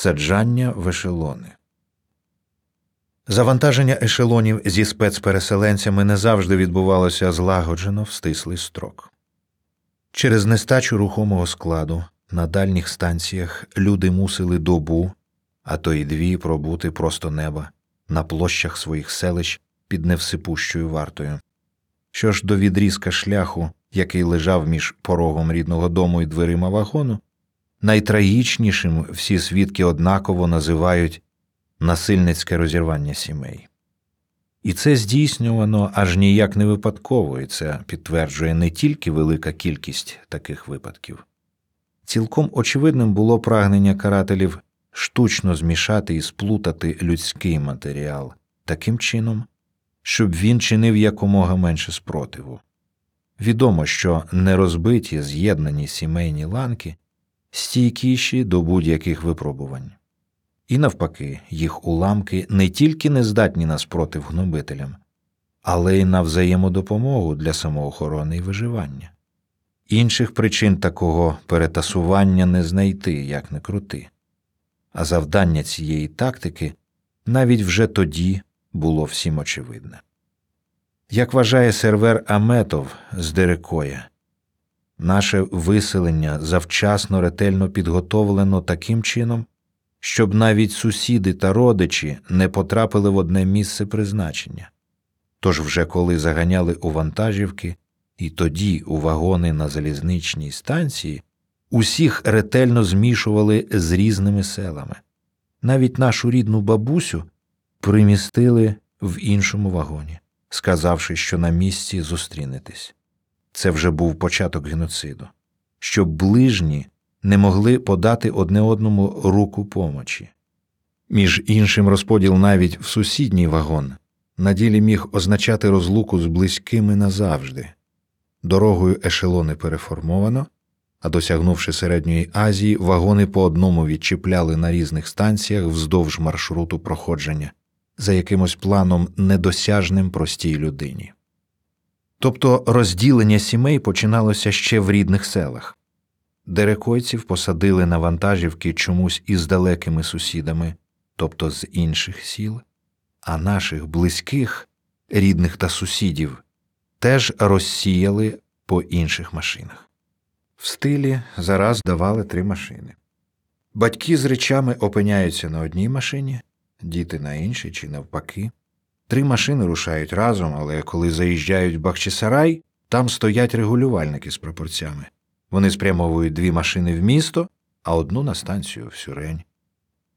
саджання в ешелони. Завантаження ешелонів зі спецпереселенцями не завжди відбувалося злагоджено в стислий строк. Через нестачу рухомого складу на дальніх станціях люди мусили добу, а то й дві пробути просто неба на площах своїх селищ під невсипущою вартою. Що ж до відрізка шляху, який лежав між порогом рідного дому і дверима вагону, найтрагічнішим всі свідки однаково називають насильницьке розірвання сімей. І це здійснювано аж ніяк не випадково, і це підтверджує не тільки велика кількість таких випадків. Цілком очевидним було прагнення карателів штучно змішати і сплутати людський матеріал таким чином, щоб він чинив якомога менше спротиву. Відомо, що нерозбиті з'єднані сімейні ланки стійкіші до будь-яких випробувань. І навпаки, їх уламки не тільки не здатні на спротив гнобителям, але й на взаємодопомогу для самоохорони і виживання. Інших причин такого перетасування не знайти, як не крути, а завдання цієї тактики навіть вже тоді було всім очевидне. Як вважає сервер Аметов з Дерекоя, наше виселення завчасно ретельно підготовлено таким чином, щоб навіть сусіди та родичі не потрапили в одне місце призначення. Тож вже коли заганяли у вантажівки, і тоді у вагони на залізничній станції усіх ретельно змішували з різними селами. Навіть нашу рідну бабусю примістили в іншому вагоні, сказавши, що на місці зустрінетесь. Це вже був початок геноциду, щоб ближні не могли подати одне одному руку помочі. Між іншим розподіл навіть в сусідній вагон на ділі міг означати розлуку з близькими назавжди. Дорогою ешелони переформовано, а досягнувши середньої Азії, вагони по одному відчіпляли на різних станціях вздовж маршруту проходження за якимось планом недосяжним простій людині. Тобто розділення сімей починалося ще в рідних селах. Дерекойців посадили на вантажівки чомусь із далекими сусідами, тобто з інших сіл, а наших близьких, рідних та сусідів теж розсіяли по інших машинах. В стилі зараз давали три машини. Батьки з речами опиняються на одній машині, діти на іншій чи навпаки. Три машини рушають разом, але коли заїжджають в Бахчисарай, там стоять регулювальники з пропорцями. Вони спрямовують дві машини в місто, а одну на станцію в Сюрень.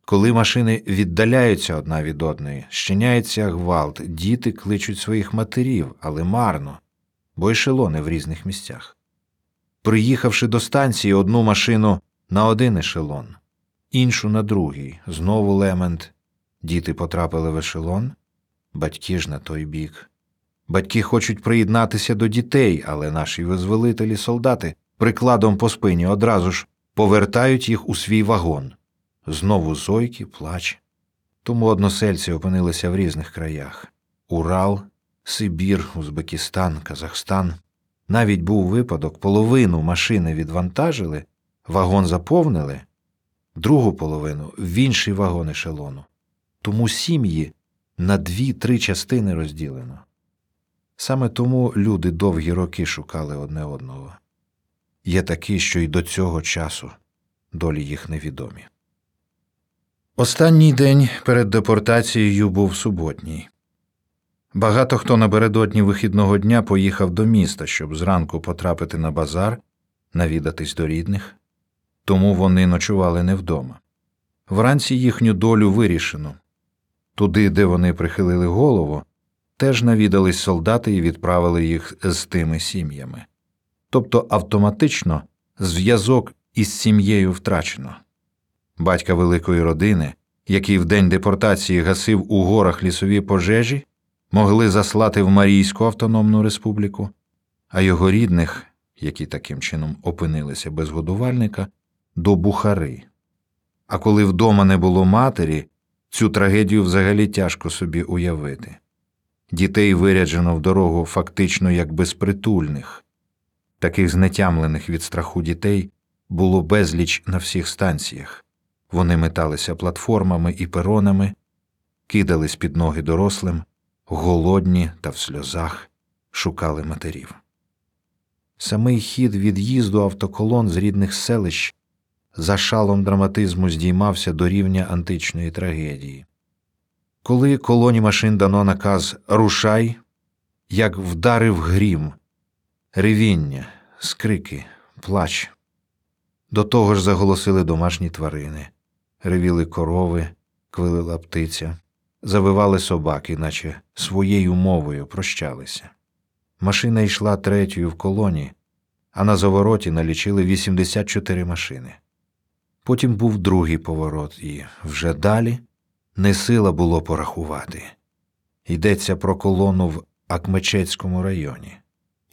Коли машини віддаляються одна від одної, щиняється гвалт, діти кличуть своїх матерів, але марно, бо ешелони в різних місцях. Приїхавши до станції одну машину на один ешелон, іншу на другий, знову лемент. Діти потрапили в ешелон, батьки ж на той бік. Батьки хочуть приєднатися до дітей, але наші визволителі солдати прикладом по спині одразу ж повертають їх у свій вагон. Знову зойки, плач. Тому односельці опинилися в різних краях Урал, Сибір, Узбекистан, Казахстан. Навіть був випадок, половину машини відвантажили, вагон заповнили, другу половину в інший вагон ешелону. Тому сім'ї на дві-три частини розділено. Саме тому люди довгі роки шукали одне одного. Є такі, що й до цього часу долі їх невідомі. Останній день перед депортацією був суботній. Багато хто напередодні вихідного дня поїхав до міста, щоб зранку потрапити на базар, навідатись до рідних, тому вони ночували не вдома. Вранці їхню долю вирішено. Туди, де вони прихилили голову, теж навідались солдати і відправили їх з тими сім'ями. Тобто автоматично зв'язок із сім'єю втрачено. Батька великої родини, який в день депортації гасив у горах лісові пожежі, могли заслати в Марійську автономну республіку, а його рідних, які таким чином опинилися без годувальника, до Бухари. А коли вдома не було матері, цю трагедію взагалі тяжко собі уявити. Дітей виряджено в дорогу фактично як безпритульних, таких знетямлених від страху дітей було безліч на всіх станціях. Вони металися платформами і перонами, кидались під ноги дорослим, голодні та в сльозах шукали матерів. Самий хід від'їзду автоколон з рідних селищ за шалом драматизму здіймався до рівня античної трагедії. Коли колоні машин дано наказ Рушай, як вдарив грім, ревіння, скрики, плач. До того ж заголосили домашні тварини, ревіли корови, квилила птиця, завивали собаки, наче своєю мовою прощалися. Машина йшла третьою в колоні, а на завороті налічили 84 машини. Потім був другий поворот, і вже далі не сила було порахувати. Йдеться про колону в Акмечецькому районі.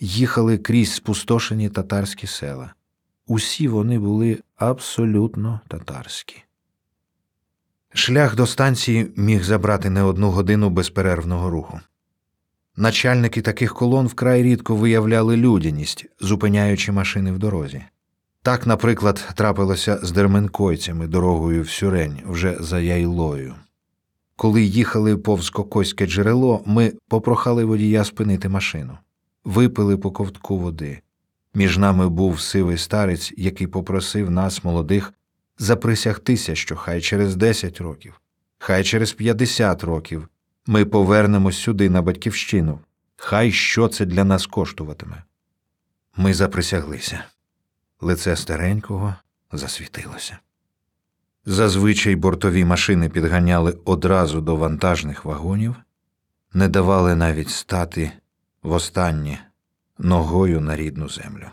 Їхали крізь спустошені татарські села. Усі вони були абсолютно татарські. Шлях до станції міг забрати не одну годину безперервного руху. Начальники таких колон вкрай рідко виявляли людяність, зупиняючи машини в дорозі. Так, наприклад, трапилося з дерменкойцями дорогою в Сюрень вже за яйлою. Коли їхали повз кокоське джерело, ми попрохали водія спинити машину, випили по ковтку води. Між нами був сивий старець, який попросив нас, молодих, заприсягтися, що хай через 10 років, хай через 50 років ми повернемось сюди на батьківщину. Хай що це для нас коштуватиме. Ми заприсяглися. Лице старенького засвітилося. Зазвичай бортові машини підганяли одразу до вантажних вагонів, не давали навіть стати востаннє ногою на рідну землю.